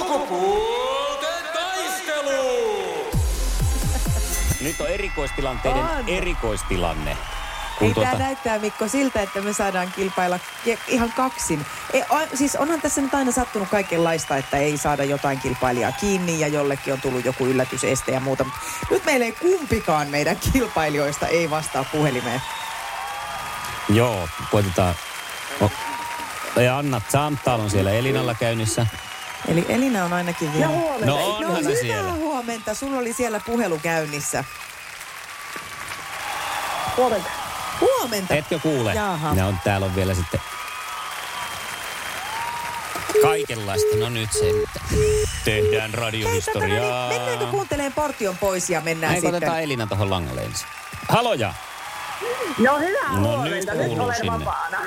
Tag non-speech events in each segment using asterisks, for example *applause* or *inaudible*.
Sukupuolten taistelu! Nyt on erikoistilanteiden On. erikoistilanne. Ei tuota- tämä näyttää Mikko siltä, että me saadaan kilpailla ihan kaksin. Ei, o, siis onhan tässä nyt aina sattunut kaikenlaista, että ei saada jotain kilpailijaa kiinni ja jollekin on tullut joku yllätyseste ja muuta. Nyt meillä ei kumpikaan meidän kilpailijoista ei vastaa puhelimeen. Joo, koitetaan. O- Ja Anna Zamtal on siellä Elinalla käynnissä. Eli Elina on ainakin vielä. No onhan no se hyvää siellä. huomenta. Sulla oli siellä puhelu käynnissä. Huomenta. Huomenta. Etkö kuule? Jaha. Ne on, täällä on vielä sitten kaikenlaista. No nyt se tehdään Hei, tota, no radiohistoriaa. niin, mennäänkö kuuntelemaan portion pois ja mennään Näin sitten? otetaan Elina tuohon langalle ensin. Haloja! No hyvää No huomenta. nyt Nyt, kuuluu olen sinne. vapaana.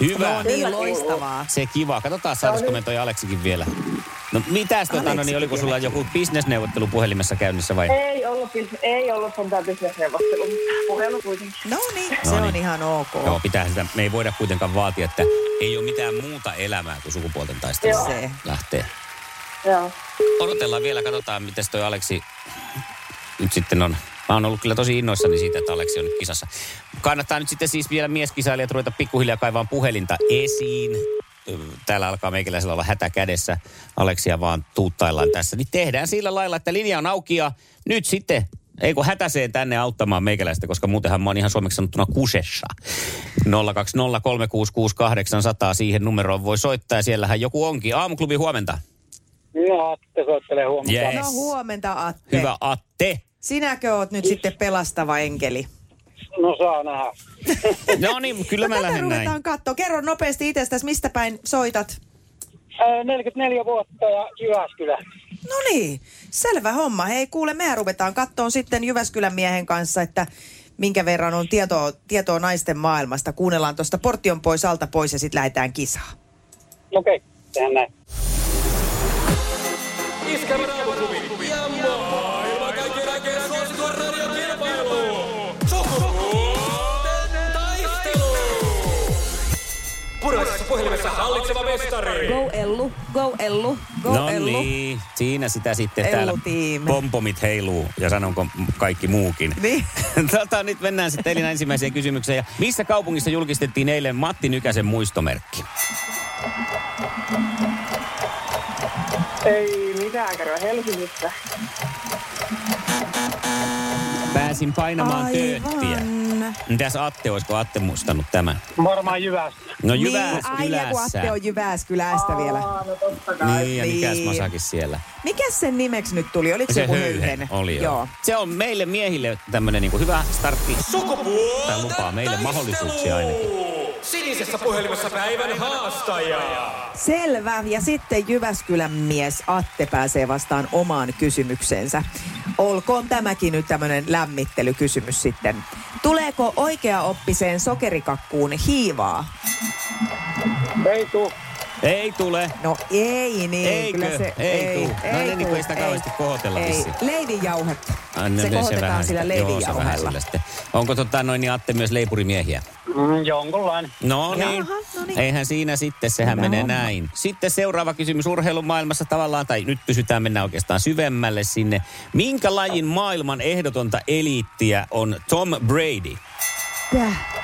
Hyvä. No niin, loistavaa. Se kiva. Katsotaan, saadaanko me toi Aleksikin vielä. No mitäs tota, no niin, oliko sulla joku bisnesneuvottelu puhelimessa käynnissä vai? Ei ollut, ei ollut sentään bisnesneuvottelu. Puhelu kuitenkin. No niin, No se niin. on ihan ok. Joo, pitää sitä, me ei voida kuitenkaan vaatia, että ei ole mitään muuta elämää kuin sukupuolten taistelu. Se. lähtee. Joo. Odotellaan vielä, katsotaan, miten toi Aleksi nyt sitten on. Mä oon ollut kyllä tosi innoissani siitä, että Aleksi on nyt kisassa. Kannattaa nyt sitten siis vielä mieskisailijat ruveta pikkuhiljaa kaivaan puhelinta esiin. Täällä alkaa meikäläisellä olla hätä kädessä. Aleksia vaan tuuttaillaan tässä. Niin tehdään sillä lailla, että linja on auki ja nyt sitten ei kun hätäseen tänne auttamaan meikäläistä, koska muutenhan mä oon ihan suomeksi sanottuna kusessa. 020366800 siihen numeroon voi soittaa ja siellähän joku onkin. Aamuklubi huomenta. No, Atte soittelee huomenta. Yes. No huomenta Atte. Hyvä Atte. Sinäkö oot nyt sitten pelastava enkeli? No saa nähdä. *laughs* No niin, kyllä mä no, tätä lähden näin. ruvetaan katsoa. Kerro nopeasti itsestäsi, mistä päin soitat. Ää, 44 vuotta ja Jyväskylä. No niin, selvä homma. Hei kuule, me ruvetaan kattoon sitten Jyväskylän miehen kanssa, että minkä verran on tietoa, tietoa naisten maailmasta. Kuunnellaan tuosta portion pois alta pois ja sitten lähdetään kisaan. Okei, okay, tehdään näin. Iskävä raamuklubi ja kaikkien suosituen radiokilpailu. Sukupuolten taistelu! Puraisessa puhelimessa hallitseva mestari. Go Ellu, go Ellu, go No Ellu. niin, siinä sitä sitten Ellu täällä team. pompomit heiluu ja sanonko kaikki muukin. Niin. *laughs* tota, nyt mennään sitten Elina ensimmäiseen kysymykseen. Ja missä kaupungissa julkistettiin eilen Matti Nykäsen muistomerkki? Ei mitään, kerro Helsingissä. Pääsin painamaan tööttiä. Aivan. Mitäs Atte, olisiko Atte muistanut tämän? Varmaan Jyväskylä. No Niin, ai ja kun Jyväskylässä. Atte on Jyväskylästä vielä. Aa, no totta kai. Niin, ja Niin. mikäs masakin siellä? Mikä sen nimeksi nyt tuli? Oliko se, joku höyhen? oli jo. Joo. Se on meille miehille tämmönen niinku hyvä startti. Tää Sukupuolten lupaa meille mahdollisuuksia ainakin. Sinisessä puhelimessa päivän haastaja. Selvä. Ja sitten Jyväskylän mies Atte pääsee vastaan omaan kysymykseensä. Olkoon tämäkin nyt tämmöinen lämmittelykysymys sitten. Tuleeko oikeaoppiseen sokerikakkuun hiivaa? Ei tuu. Ei tule. No ei niin. Eikö? Kyllä se, Ei tuu. No niin, niin kuin ei sitä kauheasti kohotella Ei. vissiin. No se niin, kohotetaan vähän sillä sitä- joo, se vähän leivinjauhella. sillä sitten. Onko tota noin niin Atte myös leipurimiehiä? Mm, jonkunlainen. No niin. Jaha, no niin. Eihän siinä sitten, sehän Hyvä menee homma. näin. Sitten seuraava kysymys urheilumaailmassa tavallaan, tai nyt pysytään mennä oikeastaan syvemmälle sinne. Minkä lajin maailman ehdotonta eliittiä on Tom Brady? Täh.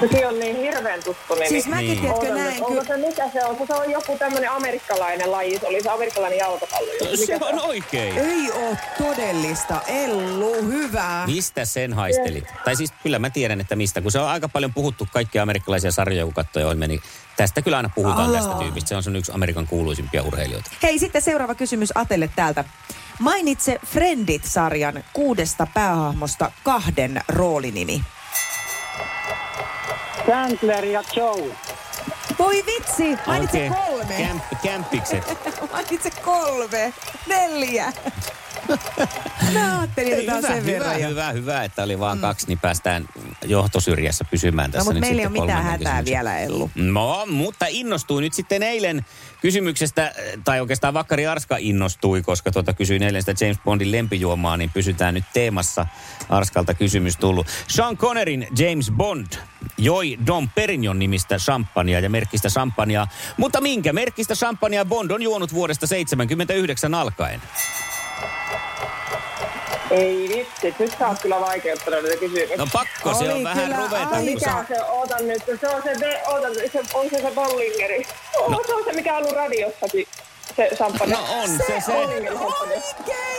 No se on niin hirveän tuttu nimi. Siis mäkin Niin. tiedätkö näin, Onko se mikä se on? Se on joku tämmöinen amerikkalainen laji. Se oli se amerikkalainen jalkapallo. Se on oikein. Ei oo todellista. Ellu, hyvä. Mistä sen haistelit? Tai siis kyllä mä tiedän, että mistä. Kun se on aika paljon puhuttu kaikkia amerikkalaisia sarjoja, kun katsoo ohjelmia, niin tästä kyllä aina puhutaan Aa. tästä tyypistä. Se on sun yksi Amerikan kuuluisimpia urheilijoita. Hei, sitten seuraava kysymys Atelle täältä. Mainitse Friendit-sarjan kuudesta päähahmosta kahden roolinimi. Chandler ja Joe. Voi vitsi, mainitse Oikein kolme. Kämp, kämpikset. *laughs* Mainitse kolme, neljä. *laughs* No, ajattelin, että hyvä, sen hyvä, verran jo. hyvä, hyvä, että oli vaan kaksi, niin päästään johtosyrjässä pysymään No, tässä mutta nyt meillä ei ole mitään hätää kysymyksen. vielä, Ellu. No, mutta innostuin nyt sitten eilen kysymyksestä, tai oikeastaan Vakkari Arska innostui, koska tuota kysyin eilen sitä James Bondin lempijuomaa, niin pysytään nyt teemassa. Arskalta kysymys tullut. Sean Connerin James Bond joi Dom Perignon nimistä champagnea ja merkkistä champagnea. Mutta minkä merkkistä champagnea Bond on juonut vuodesta 79 alkaen? Ei vitsi, nyt sä oot kyllä vaikeuttanut näitä kysymyksiä. No pakko se on vähän ruveta. aika- Mikä se, ootan nyt, se on se, ootan, se on se se Bollingeri. No. Se on se, mikä on ollut radiossakin, se champagne. No on se se. Oikein,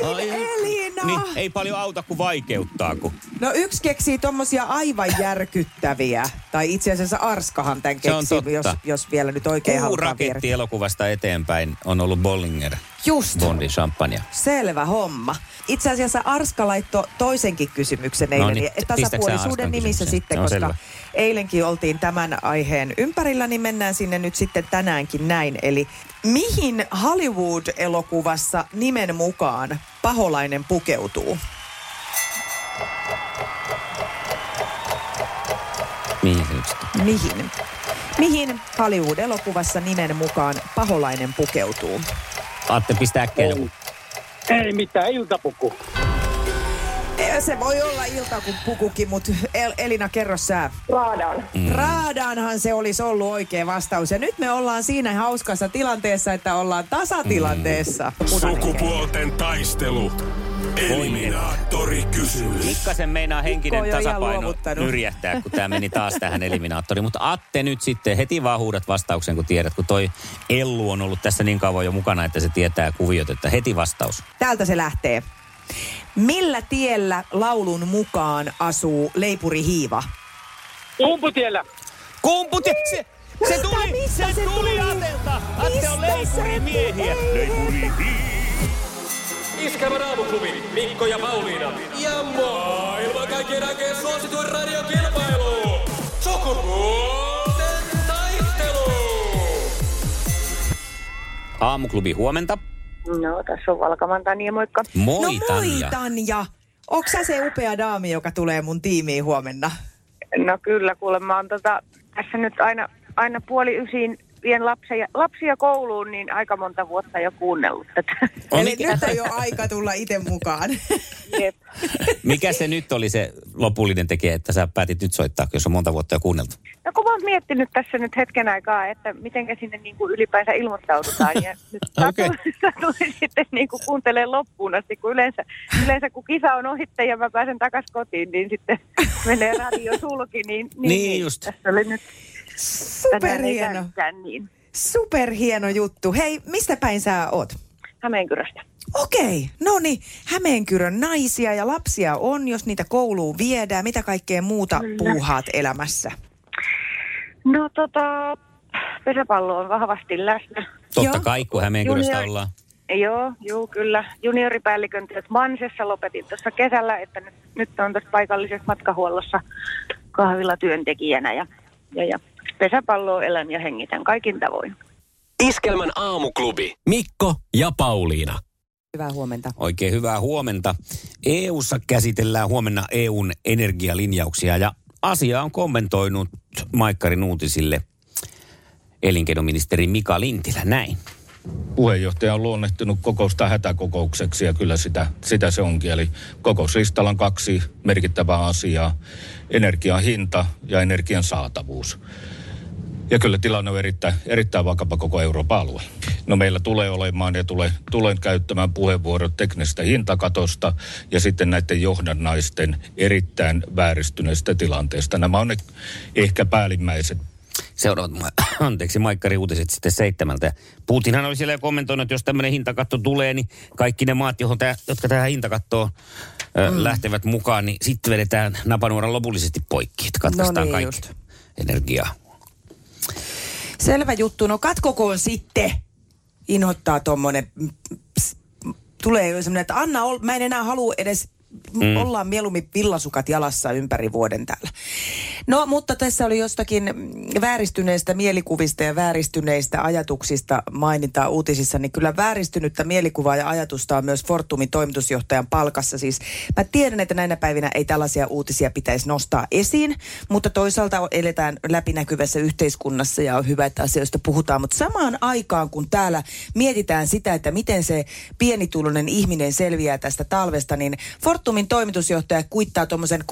Ai, Elina! Niin, ei paljon auta kuin vaikeuttaa. Kun. No yksi keksii tommosia aivan järkyttäviä. Tai itse asiassa Arskahan tämän Se on keksii, jos, jos vielä nyt oikein halutaan Puuraketti viedä. elokuvasta eteenpäin on ollut Bollinger Just. Bondin champagne. Selvä homma. Itse asiassa Arska laittoi toisenkin kysymyksen eilen. No niin, tasapuolisuuden nimissä kysymyksen? sitten, on koska selvä. Eilenkin oltiin tämän aiheen ympärillä, niin mennään sinne nyt sitten tänäänkin näin. Eli mihin Hollywood-elokuvassa nimen mukaan paholainen pukeutuu? Mihin se nyt sitten? Mihin? Mihin Hollywood-elokuvassa nimen mukaan paholainen pukeutuu? Aatte pistää joku. Ei mitään, iltapuku. Eh, Se voi olla ilta kuin pukukin, mutta El- Elina, kerro sä. Raadaan. Mm. Raadaanhan se olisi ollut oikea vastaus. Ja nyt me ollaan siinä hauskassa tilanteessa, että ollaan tasatilanteessa. Mm. Sukupuolten taistelu. Eliminaattori kysymys. Pikkasen meinaa henkinen tasapaino nyrjähtää, kun tämä meni taas tähän eliminaattoriin. Mutta Atte nyt sitten heti vaan huudat vastauksen, kun tiedät, kun toi Ellu on ollut tässä niin kauan jo mukana, että se tietää kuviot, että heti vastaus. Täältä se lähtee. Millä tiellä laulun mukaan asuu leipuri Hiiva? Umputiellä. Kumput, ja- se, se tuli, mistä se, se tuli tuli? Atelta. Atte on leipuri miehiä. Leipuri Iskävä raamuklubi, Mikko ja Pauliina. Ja maailman kaikkien aikeen suosituen radiokilpailu. Sukupuolten taistelu. Aamuklubi, huomenta. No, tässä on Valkaman Tania, moikka. Moi, no moi Tanja. Tanja. Onko sä se upea daami, joka tulee mun tiimiin huomenna? No kyllä, kuule, mä oon tota, tässä nyt aina, aina puoli ysiin vien lapsia, lapsia kouluun, niin aika monta vuotta jo kuunnellut tätä. On Eli nyt on jo aika tulla itse mukaan. Jep. Mikä se nyt oli se lopullinen tekijä, että sä päätit nyt soittaa, jos on monta vuotta jo kuunneltu? No kun mä oon miettinyt tässä nyt hetken aikaa, että miten sinne niin kuin ylipäänsä ilmoittaudutaan. Ja nyt *laughs* satuin, *laughs* satuin sitten niin kuin kuuntelee loppuun asti, kun yleensä, yleensä kun kisa on ohitte ja mä pääsen takaisin kotiin, niin sitten menee radio sulki. Niin, niin, Niin just. Tässä oli nyt Superhieno. niin. Superhieno juttu. Hei, mistä päin sä oot? Hämeenkyrästä. Okei, no niin, Hämeenkyrön naisia ja lapsia on, jos niitä kouluun viedään. Mitä kaikkea muuta puuhaat elämässä? No tota, pesäpallo on vahvasti läsnä. Totta Joo. kai, kun Hämeenkylästä Junior- ollaan. Joo, joo, kyllä. Junioripäällikön työt Mansessa lopetin tuossa kesällä, että nyt, nyt on tuossa paikallisessa matkahuollossa kahvilla työntekijänä ja, ja, ja pesäpalloa elän ja hengitän kaikin tavoin. Iskelmän aamuklubi. Mikko ja Pauliina. Hyvää huomenta. Oikein hyvää huomenta. EU:ssa käsitellään huomenna EUn energialinjauksia ja asia on kommentoinut Maikkarin uutisille elinkeinoministeri Mika Lintilä näin. puheenjohtaja on luonnehtinut kokousta hätäkokoukseksi ja kyllä sitä, sitä se onkin. Eli kokouslistalla on kaksi merkittävää asiaa, energian hinta ja energian saatavuus. Ja kyllä tilanne on erittäin, erittäin vakava koko Euroopan alue. No meillä tulee olemaan ja tulee, tulen käyttämään puheenvuorot teknisestä hintakatosta ja sitten näiden johdannaisten erittäin vääristyneestä tilanteesta. Nämä on ne ehkä päällimmäiset Seuraavat, *coughs* anteeksi, Maikkari uutiset sitten seitsemältä. Putinhan oli siellä jo kommentoinut, että jos tämmöinen hintakatto tulee, niin kaikki ne maat, johon tää, jotka tähän hintakattoon ö, mm. lähtevät mukaan, niin sitten vedetään napanuoran lopullisesti poikki, että katkaistaan No niin, kaikki just. energiaa. Selvä juttu. No katkokoon sitten. Inhottaa tommonen. mm, ps- Tulee jo semmoinen, että Anna, ol- mä en enää halua edes mm. ollaan mieluummin villasukat jalassa ympäri vuoden täällä. No, mutta tässä oli jostakin vääristyneistä mielikuvista ja vääristyneistä ajatuksista mainintaa uutisissa, niin kyllä vääristynyttä mielikuvaa ja ajatusta on myös Fortumin toimitusjohtajan palkassa. Siis mä tiedän, että näinä päivinä ei tällaisia uutisia pitäisi nostaa esiin, mutta toisaalta eletään läpinäkyvässä yhteiskunnassa ja on hyvä, että asioista puhutaan. Mutta samaan aikaan, kun täällä mietitään sitä, että miten se pienituloinen ihminen selviää tästä talvesta, niin Fortumin toimitusjohtaja kuittaa tuommoisen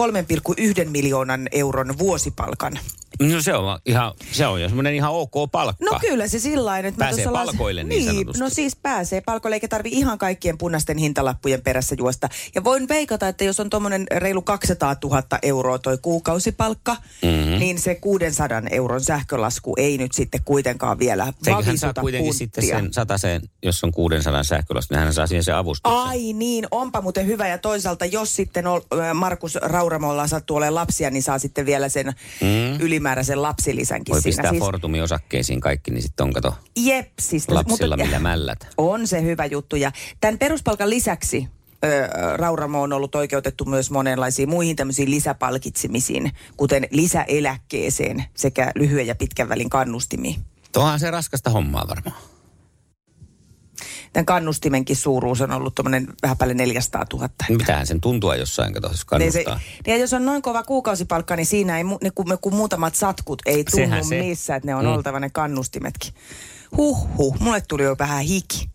3,1 miljoonan euron vuosipalkan. No se on ihan, se on jo semmoinen ihan ok palkka. No kyllä se sillä lailla, että Pääsee tuossa palkoille niin sanotusti. No siis pääsee palkoille, eikä tarvi ihan kaikkien punaisten hintalappujen perässä juosta. Ja voin veikata, että jos on tuommoinen reilu 200 000 euroa toi kuukausipalkka, Mhm. mm-hmm. niin se 600 euron sähkölasku ei nyt sitten kuitenkaan vielä Eiköhän saa kuitenkin sitten punttia. sen sataseen, jos on 600 sähkölasku, niin hän saa siihen sen avustuksen. Ai niin, onpa muuten hyvä. Ja toisaalta, jos sitten ol, Markus Rauramolla sattuu olemaan lapsia, niin saa sitten vielä sen mm. ylimääräisen lapsilisänkin Voi siinä. pistää siis... Fortumin osakkeisiin kaikki, niin sitten on kato Jep, siis, lapsilla millä mällät. On se hyvä juttu. Ja tämän peruspalkan lisäksi ö, Rauramo on ollut oikeutettu myös monenlaisiin muihin tämmöisiin lisäpalkitsemisiin, kuten lisäeläkkeeseen sekä lyhyen ja pitkän välin kannustimiin. Tuohan se raskasta hommaa varmaan. Tämän kannustimenkin suuruus on ollut tuommoinen vähän päälle 400 000. Mitähän sen tuntua jossain, kato, jos Niin se, kannustaa. niin ja jos on noin kova kuukausipalkka, niin siinä ei, ne, kun, kun muutamat satkut ei tunnu se. missään, että ne on Mm. oltava ne kannustimetkin. Huh, huh, mulle tuli jo vähän hiki.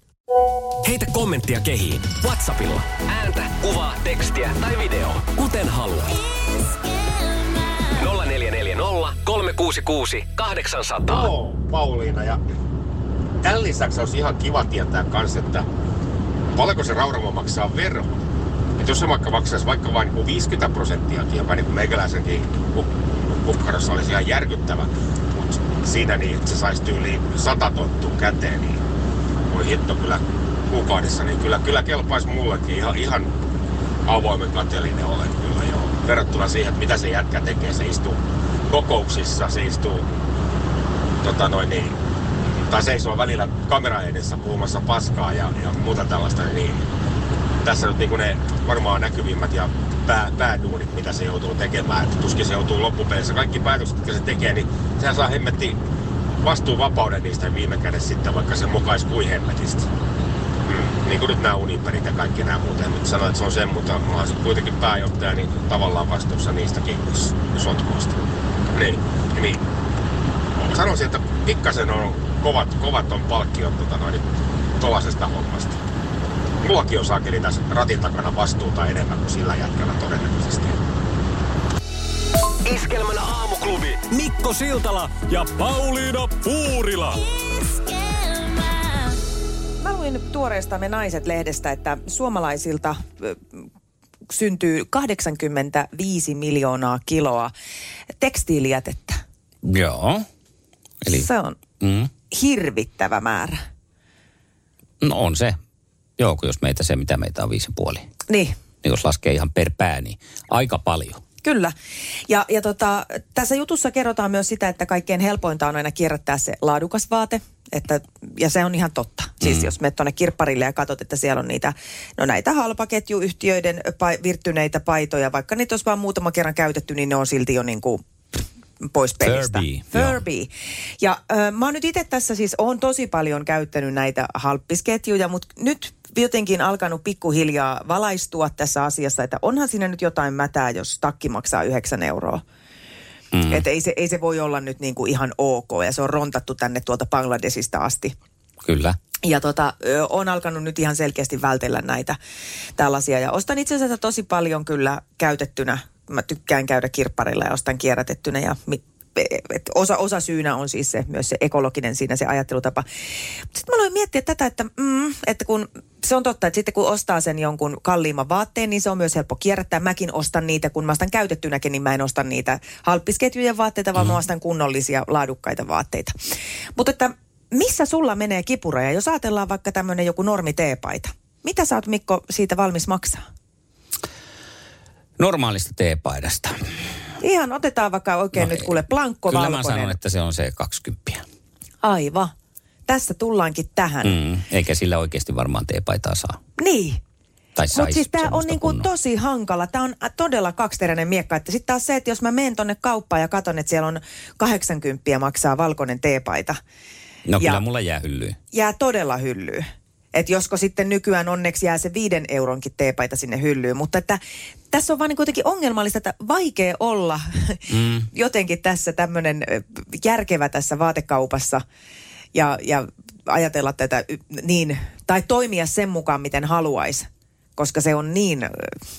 Heitä kommenttia kehiin. Whatsappilla. Ääntä, kuvaa, tekstiä tai video. Kuten haluat. 0440 366 800. Joo, Pauliina. Ja tämän lisäksi olisi ihan kiva tietää kans, että paljonko se Rauramo maksaa veroa. Että jos se vaikka maksaisi vaikka vain niin 50 prosenttia, joka niin kuin meikäläisenkin kuk- kukkarossa olisi ihan järkyttävä. Mutta siinä niin, että se saisi tyyliin 100 tonttua käteen, niin voi hitto kyllä kuukaudessa, niin kyllä, kyllä kelpaisi mullekin ihan, ihan avoimen kateellinen olen kyllä joo. Verrattuna siihen, että mitä se jätkä tekee, se istuu kokouksissa, se istuu tota noin niin, tai seisoo välillä kamera edessä puhumassa paskaa ja, ja muuta tällaista, niin tässä nyt niin ne varmaan näkyvimmät ja pää, pääduunit, mitä se joutuu tekemään. Että tuskin se joutuu loppupeleissä. Kaikki päätökset, jotka se tekee, niin sehän saa hemmetti vastuuvapauden niistä viime kädessä sitten, vaikka se mukaisi kuin hemmetistä. Mm. Niin kuin nyt nämä uniperit ja kaikki nämä muuten. Nyt sanoin, että se on sen, mutta mä oon kuitenkin pääjohtaja, niin tavallaan vastuussa niistäkin sotkuista. Niin, niin. Sanoisin, että pikkasen on kovat, kovat on palkkiot tota noin, tuollaisesta hommasta. Mullakin on saakeli tässä ratin takana vastuuta enemmän kuin sillä jätkällä todennäköisesti. Iskelmän aamuklubi. Mikko Siltala ja Pauliina Puurila. Mä luin tuoreesta Me Naiset-lehdestä, että suomalaisilta syntyy 85 miljoonaa kiloa tekstiilijätettä. Joo. Eli, Se on mm, hirvittävä määrä. no on se. Joo, kun jos meitä se, mitä meitä on viisi ja puoli. Niin, Niin jos laskee ihan per pää, niin aika paljon. Kyllä. Ja, ja tota, tässä jutussa kerrotaan myös sitä, että kaikkein helpointa on aina kierrättää se laadukas vaate. Että, ja se on ihan totta. Siis Mm. jos menet tuonne kirpparille ja katsot, että siellä on niitä, no näitä halpaketjuyhtiöiden pa, virttyneitä paitoja, vaikka niitä olisi vaan muutama kerran käytetty, niin ne on silti jo niin kuin pois pelistä. Furby. Furby. Ja ö, mä oon nyt itse tässä siis, oon tosi paljon käyttänyt näitä halppisketjuja, mutta nyt jotenkin alkanut pikkuhiljaa valaistua tässä asiassa, että onhan siinä nyt jotain mätää, jos takki maksaa 9 euroa. Mm. Että ei se, ei se voi olla nyt niin kuin ihan ok ja se on rontattu tänne tuolta Bangladesista asti. Kyllä. Ja tota, on alkanut nyt ihan selkeästi vältellä näitä tällaisia. Ja ostan itse asiassa tosi paljon kyllä käytettynä. Mä tykkään käydä kirpparilla ja ostan kierrätettynä. Ja et osa, osa syynä on siis se, myös se ekologinen siinä se ajattelutapa. Sitten mä aloin miettiä tätä, että, mm, että kun se on totta, että sitten kun ostaa sen jonkun kalliimman vaatteen, niin se on myös helppo kierrättää. Mäkin ostan niitä, kun mä ostan käytettynäkin, niin mä en osta niitä halppisketjujen vaatteita, vaan mä ostan kunnollisia, laadukkaita vaatteita. Mutta että missä sulla menee kipuraja, jos ajatellaan vaikka tämmöinen joku normi teepaita? Mitä sä oot Mikko siitä valmis maksaa? Normaalista teepaidasta. Ihan otetaan vaikka oikein No nyt kuule plankko Kyllä valkoinen. mä sanon, että se on se 20. Aivan. Tässä tullaankin tähän. Mm. Eikä sillä oikeasti varmaan teepaitaa saa. Niin. Tai Mutta siis tämä on niinku kunnon. tosi hankala. Tämä on todella kaksiteräinen miekka. Että sitten taas se, että jos mä menen tonne kauppaan ja katon, että siellä on 80 maksaa valkoinen teepaita, No ja- kyllä mulla jää hyllyyn. jää todella hyllyyn. Että josko sitten nykyään onneksi jää se viiden euronkin teepaita sinne hyllyyn. Mutta että tässä on vaan niin kuitenkin ongelmallista, että vaikea olla *laughs* mm. jotenkin tässä tämmöinen järkevä tässä vaatekaupassa ja, ja ajatella tätä niin, tai toimia sen mukaan, miten haluaisi. Koska se on niin,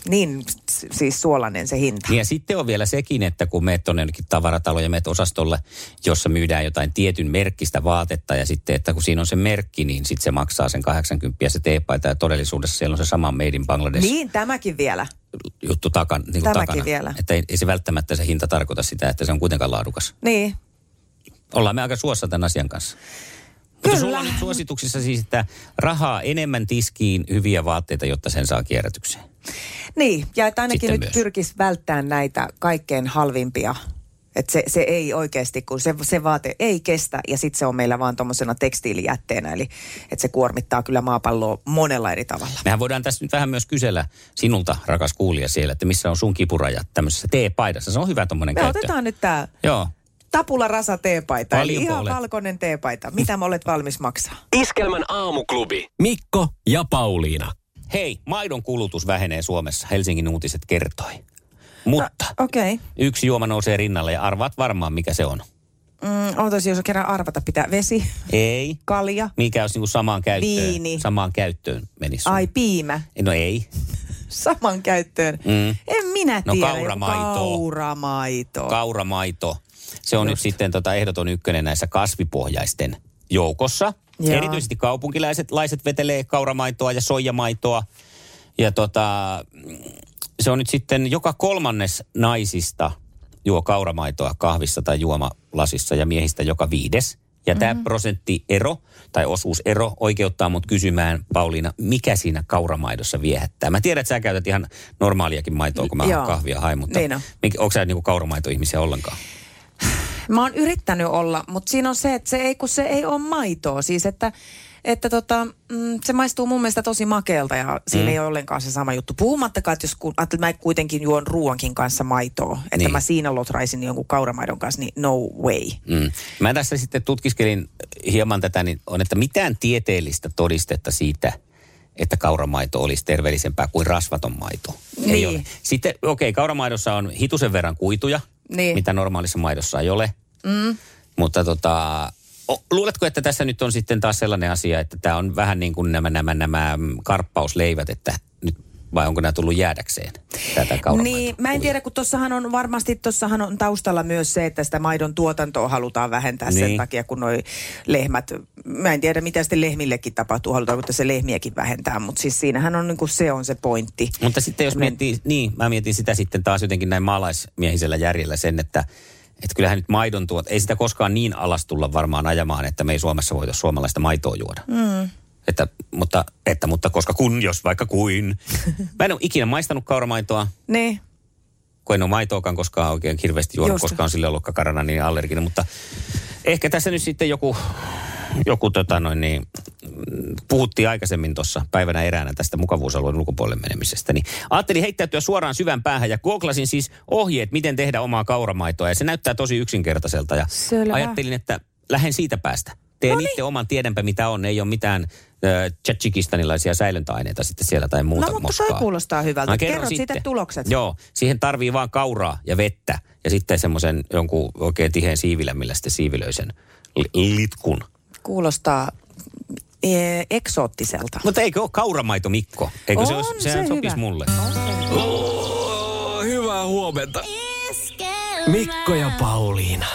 niin siis suolainen se hinta. Niin ja sitten on vielä sekin, että kun meet tuonne jonnekin tavaratalo ja meet osastolle, jossa myydään jotain tietyn merkkistä vaatetta ja sitten, että kun siinä on se merkki, niin sitten se maksaa sen 80 se teepaita ja todellisuudessa siellä on se sama Made in Bangladesh Niin, tämäkin vielä. juttu takan, niin Tämäkin takana. vielä. Että ei, ei, se välttämättä se hinta tarkoita sitä, että se on kuitenkaan laadukas. Niin. Ollaan me aika suossa tämän asian kanssa. Mutta sulla on nyt suosituksissa siis, että rahaa enemmän tiskiin hyviä vaatteita, jotta sen saa kierrätykseen. Niin, ja että ainakin Sitten nyt myös. pyrkisi välttämään näitä kaikkein halvimpia. Että se, se ei oikeasti, kun se, se vaate ei kestä ja sitten se on meillä vaan tuommoisena tekstiilijätteenä. Eli että se kuormittaa kyllä maapalloa monella eri tavalla. Mehän voidaan tässä nyt vähän myös kysellä sinulta, rakas kuulija siellä, että missä on sun kipurajat tämmöisessä teepaidassa. Se on hyvä tommonen Me käyttö. otetaan nyt tämä Joo. Tapula Rasa teepaita, eli Paljonko ihan olet? valkoinen teepaita. Mitä mä olet valmis maksaa? Iskelmän aamuklubi. Mikko ja Pauliina. Hei, maidon kulutus vähenee Suomessa, Helsingin uutiset kertoi. Mutta Okei. Okay. yksi juoma nousee rinnalle ja arvaat varmaan, mikä se on. Mm, ootas, jos kerran arvata pitää. Vesi, Ei. kalja, Mikä olisi niin samaan käyttöön? Viini. Samaan käyttöön menisi. ai piimä. No ei. Saman käyttöön. Mm. En minä No tiedä. kauramaitoa. Joku Kauramaito. Kauramaito. Se on nyt sitten tota ehdoton ykkönen näissä kasvipohjaisten joukossa. Joo. Erityisesti kaupunkilaiset laiset vetelee kauramaitoa ja soijamaitoa. Ja tota, se on nyt sitten joka kolmannes naisista juo kauramaitoa kahvissa tai juomalasissa ja miehistä joka viides. Ja tämä mm-hmm. prosenttiero tai osuusero oikeuttaa mut kysymään, Pauliina, mikä siinä kauramaidossa viehättää? Mä tiedän, että sä käytät ihan normaaliakin maitoa, kun mä kahvia hain, mutta Niin. Mik- onko sä niinku kauramaitoihmisiä ollenkaan? Mä oon yrittänyt olla, mutta siinä on se, että se ei, kun se ei ole maitoa. Siis että, että tota, mm, se maistuu mun mielestä tosi makealta ja siinä Mm. ei ole ollenkaan se sama juttu. Puhumattakaan, että jos kun, että mä kuitenkin juon ruoankin kanssa maitoa, että Niin. mä siinä lotraisin jonkun kauramaidon kanssa, niin no way. Mm. Mä tässä sitten tutkiskelin hieman tätä, niin on, että mitään tieteellistä todistetta siitä, että kauramaito olisi terveellisempää kuin rasvaton maito. Ei Niin. ole. Sitten, okei, okay, kauramaidossa on hitusen verran kuituja, Niin. mitä normaalissa maidossa ei ole. Mm. Mutta tota, o, luuletko, että tässä nyt on sitten taas sellainen asia, että tämä on vähän niin kuin nämä, nämä, nämä karppausleivät, että nyt vai onko nämä tullut jäädäkseen, tätä kauramaitoa? Niin, mä en tiedä, kun tossahan on varmasti tossahan on taustalla myös se, että sitä maidon tuotantoa halutaan vähentää niin. Niin. sen takia, kun noi lehmät, mä en tiedä mitä sitten lehmillekin tapahtuu, halutaanko tässä lehmiäkin vähentää, mutta siis siinähän on niin kuin se on se pointti. Mutta sitten jos miettii, niin mä mietin sitä sitten taas jotenkin näin maalaismiehisellä järjellä sen, että, että kyllähän nyt maidon tuot, ei sitä koskaan niin alas tulla varmaan ajamaan, että me ei Suomessa voita suomalaista maitoa juoda. Mm. Että, mutta, että, mutta koska kun, jos vaikka kuin. *laughs* Mä en ole ikinä maistanut kauramaitoa, Niin, kun en ole maitoakaan koskaan oikein hirveästi juonut, Just. koska on sille ollut kakarana niin allerginen. Mutta ehkä tässä nyt sitten joku, joku tota noin niin, puhuttiin aikaisemmin tuossa päivänä eräänä tästä mukavuusalueen ulkopuolelle menemisestä. Niin ajattelin heittäytyä suoraan syvän päähän ja googlasin siis ohjeet, miten tehdä omaa kauramaitoa. Ja se näyttää tosi yksinkertaiselta ja Selvä. ajattelin, että lähden siitä päästä. Teen itse oman tiedänpä mitä on. Ei ole mitään äh, tadjikistanilaisia säilöntäaineita sitten siellä tai muuta no mutta moskaa. toi kuulostaa hyvältä. Mä Kerrot kerron sitten tulokset. Joo, siihen tarvii vaan kauraa ja vettä ja sitten semmoisen jonkun oikein tiheen siivilän, millä sitten siivilöi sen li- litkun. Kuulostaa e, eksoottiselta. Mutta eikö ole kauramaito Mikko? Eikö se On olisi, se sehän hyvä. sopisi mulle. Oh, hyvää huomenta. Mikko ja Pauliina.